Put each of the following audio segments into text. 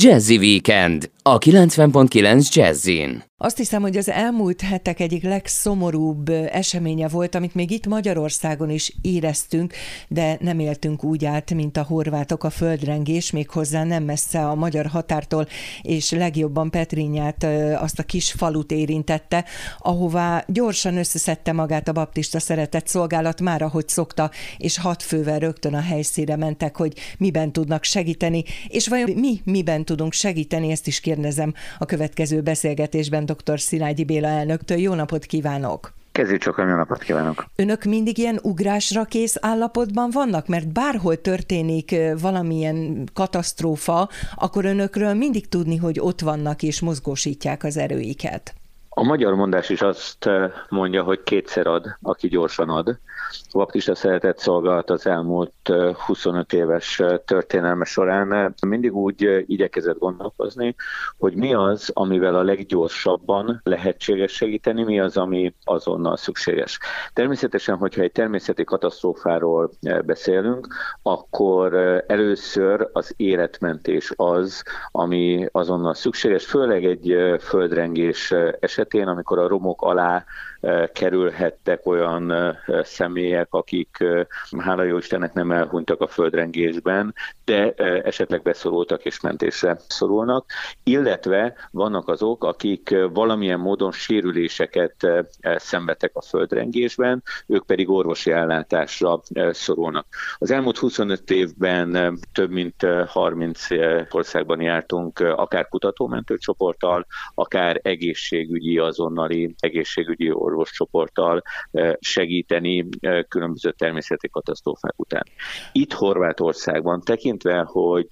Jazzy Weekend a 90.9 Jazzin. Azt hiszem, hogy az elmúlt hetek egyik legszomorúbb eseménye volt, amit még itt Magyarországon is éreztünk, de nem éltünk úgy át, mint a horvátok a földrengés, méghozzá nem messze a magyar határtól, és legjobban Petrinyát, azt a kis falut érintette, ahová gyorsan összeszedte magát a baptista szeretett szolgálat, már ahogy szokta, és hat fővel rögtön a helyszíre mentek, hogy miben tudnak segíteni, és vajon mi miben tudunk segíteni, ezt is kérdezem a következő beszélgetésben dr. Szilágyi Béla elnöktől. Jó napot kívánok! Kezdjük csak, jó napot kívánok! Önök mindig ilyen ugrásra kész állapotban vannak? Mert bárhol történik valamilyen katasztrófa, akkor önökről mindig tudni, hogy ott vannak és mozgósítják az erőiket. A magyar mondás is azt mondja, hogy kétszer ad, aki gyorsan ad. Baptista szeretett szolgálat az elmúlt 25 éves történelme során mindig úgy igyekezett gondolkozni, hogy mi az, amivel a leggyorsabban lehetséges segíteni, mi az, ami azonnal szükséges. Természetesen, hogyha egy természeti katasztrófáról beszélünk, akkor először az életmentés az, ami azonnal szükséges, főleg egy földrengés esetén, amikor a romok alá kerülhettek olyan személyek, akik hála jó Istennek nem elhunytak a földrengésben, de esetleg beszorultak és mentésre szorulnak, illetve vannak azok, akik valamilyen módon sérüléseket szenvedtek a földrengésben, ők pedig orvosi ellátásra szorulnak. Az elmúlt 25 évben több mint 30 országban jártunk, akár kutatómentő csoporttal, akár egészségügyi, azonnali egészségügyi orvoscsoporttal eh, segíteni eh, különböző természeti katasztrófák után. Itt Horvátországban tekintve, hogy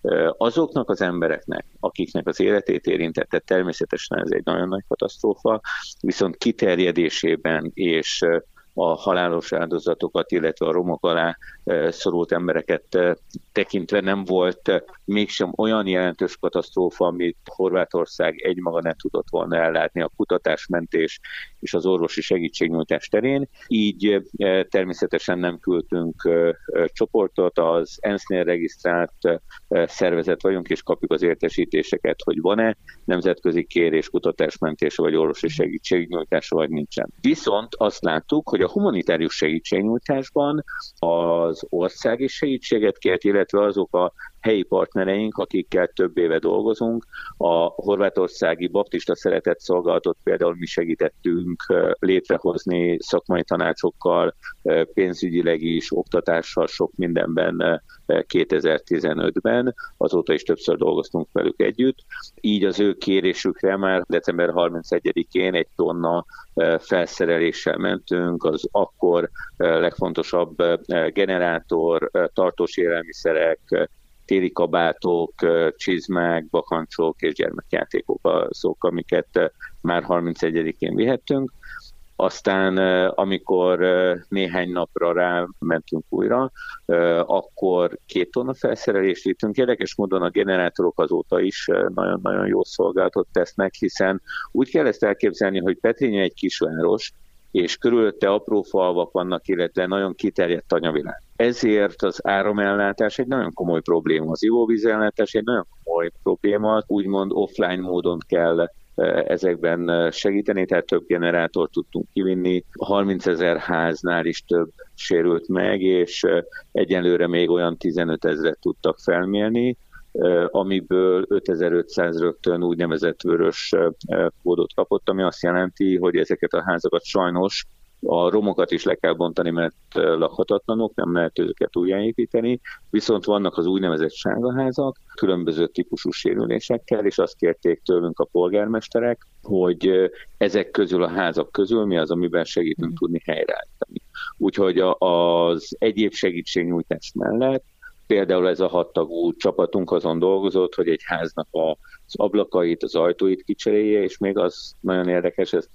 eh, azoknak az embereknek, akiknek az életét érintette, természetesen ez egy nagyon nagy katasztrófa, viszont kiterjedésében és a halálos áldozatokat, illetve a romok alá szorult embereket tekintve nem volt mégsem olyan jelentős katasztrófa, amit Horvátország egymaga ne tudott volna ellátni a kutatásmentés és az orvosi segítségnyújtás terén. Így természetesen nem küldtünk csoportot, az ENSZ-nél regisztrált szervezet vagyunk, és kapjuk az értesítéseket, hogy van-e nemzetközi kérés kutatásmentése vagy orvosi segítségnyújtása, vagy nincsen. Viszont azt láttuk, hogy a humanitárius segítségnyújtásban az ország is segítséget kért, illetve azok a helyi partnereink, akikkel több éve dolgozunk. A horvátországi baptista szeretett szolgálatot például mi segítettünk létrehozni szakmai tanácsokkal, pénzügyileg is, oktatással, sok mindenben 2015-ben, azóta is többször dolgoztunk velük együtt. Így az ő kérésükre már december 31-én egy tonna felszereléssel mentünk, az akkor legfontosabb generátor, tartós élelmiszerek, téli kabátok, csizmák, bakancsok és gyermekjátékok azok, amiket már 31-én vihettünk. Aztán, amikor néhány napra rá mentünk újra, akkor két tonna felszerelést vittünk. Érdekes módon a generátorok azóta is nagyon-nagyon jó szolgáltat tesznek, hiszen úgy kell ezt elképzelni, hogy Petrinye egy kisváros, és körülötte apró falvak vannak, illetve nagyon kiterjedt tanyavilág. Ezért az áramellátás egy nagyon komoly probléma, az ivóvízellátás egy nagyon komoly probléma, úgymond offline módon kell e, ezekben segíteni, tehát több generátort tudtunk kivinni. 30 ezer háznál is több sérült meg, és e, egyenlőre még olyan 15 ezeret tudtak felmérni amiből 5500 rögtön úgynevezett vörös kódot kapott, ami azt jelenti, hogy ezeket a házakat sajnos a romokat is le kell bontani, mert lakhatatlanok, nem lehet őket újjáépíteni, viszont vannak az úgynevezett sárgaházak, különböző típusú sérülésekkel, és azt kérték tőlünk a polgármesterek, hogy ezek közül a házak közül mi az, amiben segítünk mm. tudni helyreállítani. Úgyhogy az egyéb segítségnyújtás mellett Például ez a hattagú csapatunk azon dolgozott, hogy egy háznak az ablakait, az ajtóit kicserélje, és még az nagyon érdekes, ezt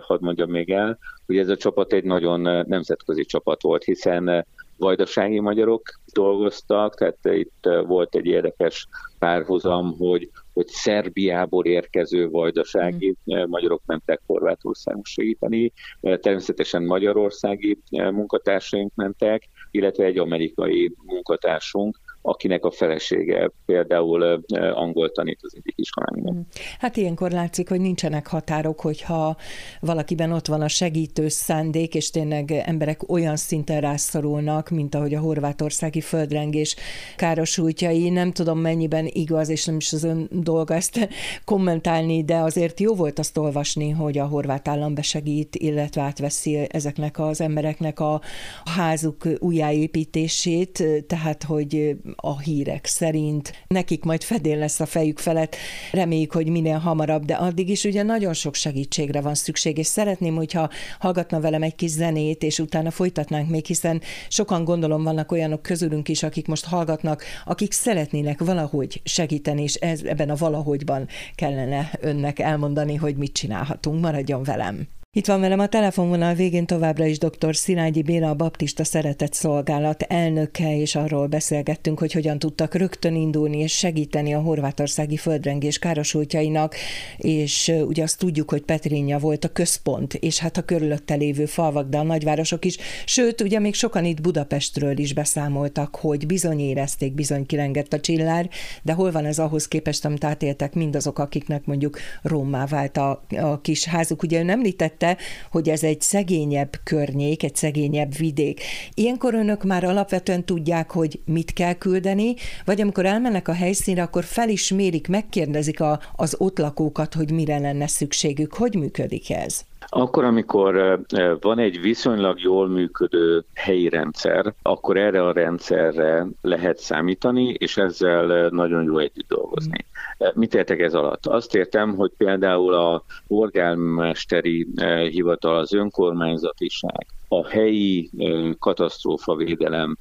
hadd mondjam még el, hogy ez a csapat egy nagyon nemzetközi csapat volt, hiszen vajdasági magyarok dolgoztak, tehát itt volt egy érdekes párhuzam, hogy, hogy Szerbiából érkező vajdasági mm. magyarok mentek Horvátországba segíteni, természetesen magyarországi munkatársaink mentek, illetve egy amerikai munkatársunk, akinek a felesége például angol tanít az egyik iskolán. Mm. Hát ilyenkor látszik, hogy nincsenek határok, hogyha valakiben ott van a segítő szándék, és tényleg emberek olyan szinten rászorulnak, mint ahogy a horvátországi földrengés károsultjai. Nem tudom mennyiben igaz, és nem is az ön dolga ezt kommentálni, de azért jó volt azt olvasni, hogy a horvát állam besegít, illetve átveszi ezeknek az embereknek a házuk újjáépítését, tehát hogy a hírek szerint nekik majd fedél lesz a fejük felett, reméljük, hogy minél hamarabb, de addig is ugye nagyon sok segítségre van szükség, és szeretném, hogyha hallgatna velem egy kis zenét, és utána folytatnánk még, hiszen sokan gondolom vannak olyanok közülünk is, akik most hallgatnak, akik szeretnének valahogy segíteni, és ez, ebben a valahogyban kellene önnek elmondani, hogy mit csinálhatunk. Maradjon velem! Itt van velem a telefonvonal végén továbbra is dr. Szilágyi Béla, a Baptista Szeretett Szolgálat elnöke, és arról beszélgettünk, hogy hogyan tudtak rögtön indulni és segíteni a horvátországi földrengés károsultjainak, és ugye azt tudjuk, hogy Petrinja volt a központ, és hát a körülötte lévő falvak, de a nagyvárosok is, sőt, ugye még sokan itt Budapestről is beszámoltak, hogy bizony érezték, bizony kilengett a csillár, de hol van ez ahhoz képest, amit átéltek mindazok, akiknek mondjuk Rómá vált a, a kis házuk. Ugye ön említette, említette, hogy ez egy szegényebb környék, egy szegényebb vidék. Ilyenkor önök már alapvetően tudják, hogy mit kell küldeni, vagy amikor elmennek a helyszínre, akkor fel is mérik, megkérdezik a, az ott lakókat, hogy mire lenne szükségük. Hogy működik ez? Akkor, amikor van egy viszonylag jól működő helyi rendszer, akkor erre a rendszerre lehet számítani, és ezzel nagyon jó együtt dolgozni. Mit értek ez alatt? Azt értem, hogy például a polgármesteri hivatal, az önkormányzatiság, a helyi katasztrófavédelem,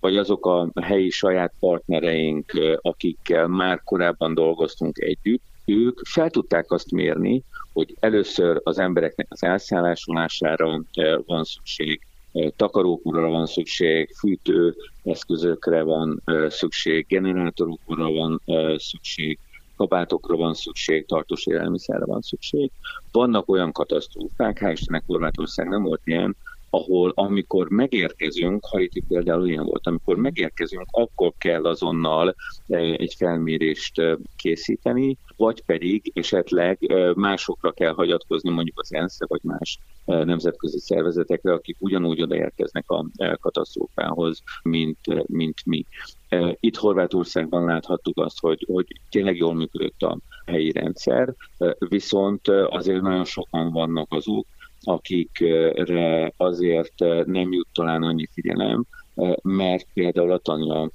vagy azok a helyi saját partnereink, akikkel már korábban dolgoztunk együtt, ők fel tudták azt mérni, hogy először az embereknek az elszállásolására van szükség, takarókúra van szükség, fűtő eszközökre van szükség, generátorokra van szükség, kabátokra van szükség, tartós élelmiszerre van szükség. Vannak olyan katasztrófák, hál' Istennek Horvátország nem volt ilyen, ahol amikor megérkezünk, Haiti például ilyen volt, amikor megérkezünk, akkor kell azonnal egy felmérést készíteni, vagy pedig esetleg másokra kell hagyatkozni, mondjuk az ENSZ vagy más nemzetközi szervezetekre, akik ugyanúgy odaérkeznek a katasztrófához, mint, mint mi. Itt Horvátországban láthattuk azt, hogy, hogy tényleg jól működött a helyi rendszer, viszont azért nagyon sokan vannak azok, akikre azért nem jut talán annyi figyelem, mert például a tanya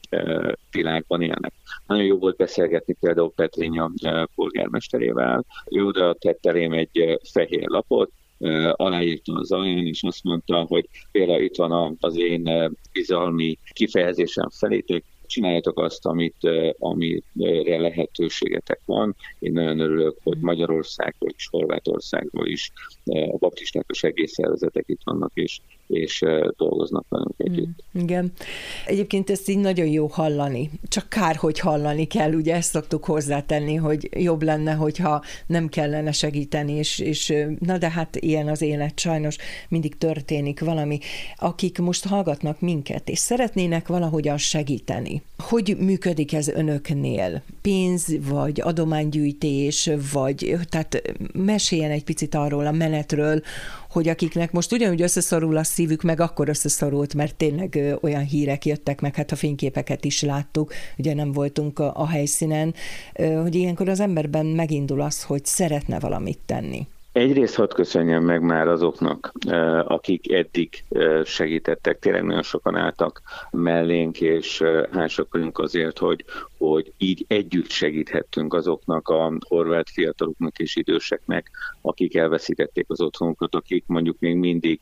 világban élnek. Nagyon jó volt beszélgetni például Petrénya polgármesterével. Ő oda tett elém egy fehér lapot, aláírta az aján, és azt mondta, hogy például itt van az én bizalmi kifejezésem felétek, csináljátok azt, amit, amire lehetőségetek van. Én nagyon örülök, hogy Magyarországról és Horvátországról is a baptisták a segélyszervezetek itt vannak, és, és dolgoznak velünk együtt. Mm, igen. Egyébként ezt így nagyon jó hallani. Csak kár, hogy hallani kell, ugye ezt szoktuk hozzátenni, hogy jobb lenne, hogyha nem kellene segíteni, és, és na de hát ilyen az élet, sajnos mindig történik valami. Akik most hallgatnak minket, és szeretnének valahogyan segíteni, hogy működik ez önöknél? Pénz, vagy adománygyűjtés, vagy tehát meséljen egy picit arról a menetről, hogy akiknek most ugyanúgy összeszorul a szívük, meg akkor összeszorult, mert tényleg olyan hírek jöttek meg, hát a fényképeket is láttuk, ugye nem voltunk a, a helyszínen, hogy ilyenkor az emberben megindul az, hogy szeretne valamit tenni. Egyrészt hadd köszönjem meg már azoknak, akik eddig segítettek, tényleg nagyon sokan álltak mellénk, és hásak vagyunk azért, hogy, hogy így együtt segíthettünk azoknak a horvát fiataloknak és időseknek, akik elveszítették az otthonukat, akik mondjuk még mindig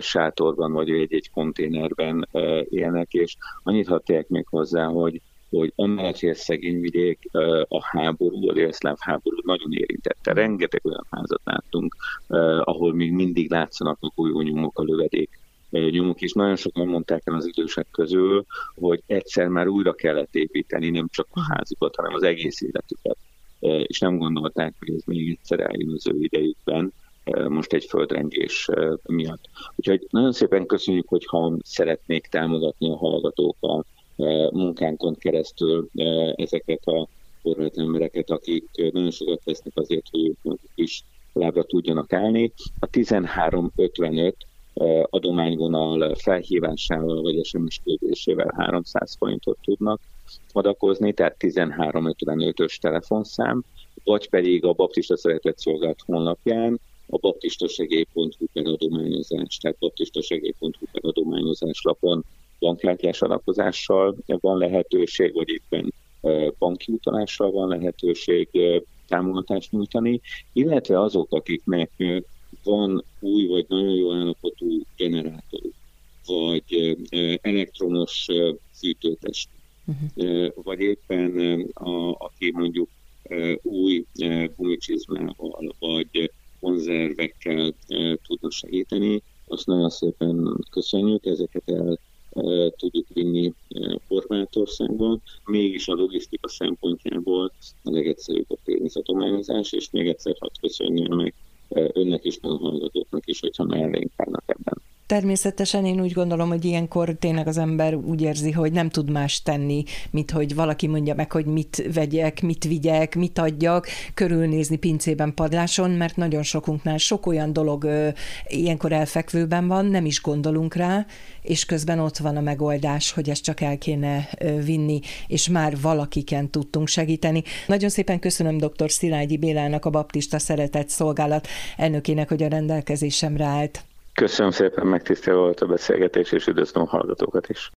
sátorban vagy egy-egy konténerben élnek, és annyit hadd még hozzá, hogy hogy amellett, hogy szegény vidék, a háború, a délszláv háború nagyon érintette. Rengeteg olyan házat láttunk, ahol még mindig látszanak a új nyomok, a lövedék nyomok, és nagyon sokan mondták el az idősek közül, hogy egyszer már újra kellett építeni nem csak a házukat, hanem az egész életüket. És nem gondolták, hogy ez még egyszer eljön az ő idejükben most egy földrengés miatt. Úgyhogy nagyon szépen köszönjük, hogyha szeretnék támogatni a hallgatók a munkánkon keresztül ezeket a horvát embereket, akik nagyon sokat tesznek azért, hogy ők is lábra tudjanak állni. A 1355 adományvonal felhívásával vagy SMS küldésével 300 forintot tudnak adakozni, tehát 1355-ös telefonszám, vagy pedig a Baptista Szeretett Szolgált honlapján a baptistasegély.hu per adományozás, tehát baptistasegély.hu per adományozás lapon bankkártyás adakozással van lehetőség, vagy éppen banki utalással van lehetőség támogatást nyújtani, illetve azok, akiknek van új vagy nagyon jó állapotú generátoruk, vagy elektromos fűtőtest, uh-huh. vagy éppen a, aki mondjuk új gumicsizmával, vagy konzervekkel tudna segíteni, azt nagyon szépen köszönjük, ezeket Horvátországban. Mégis a logisztika szempontjából a legegyszerűbb a pénzadományozás, és még egyszer hadd köszönjem meg önnek is, a hallgatóknak is, hogyha mellénk állnak ebben. Természetesen én úgy gondolom, hogy ilyenkor tényleg az ember úgy érzi, hogy nem tud más tenni, mint hogy valaki mondja meg, hogy mit vegyek, mit vigyek, mit adjak, körülnézni pincében, padláson, mert nagyon sokunknál sok olyan dolog ö, ilyenkor elfekvőben van, nem is gondolunk rá, és közben ott van a megoldás, hogy ezt csak el kéne ö, vinni, és már valakiken tudtunk segíteni. Nagyon szépen köszönöm dr. Szilágyi Bélának, a Baptista Szeretett Szolgálat elnökének, hogy a rendelkezésemre állt. Köszönöm szépen, megtisztelő volt a beszélgetés, és üdvözlöm a hallgatókat is.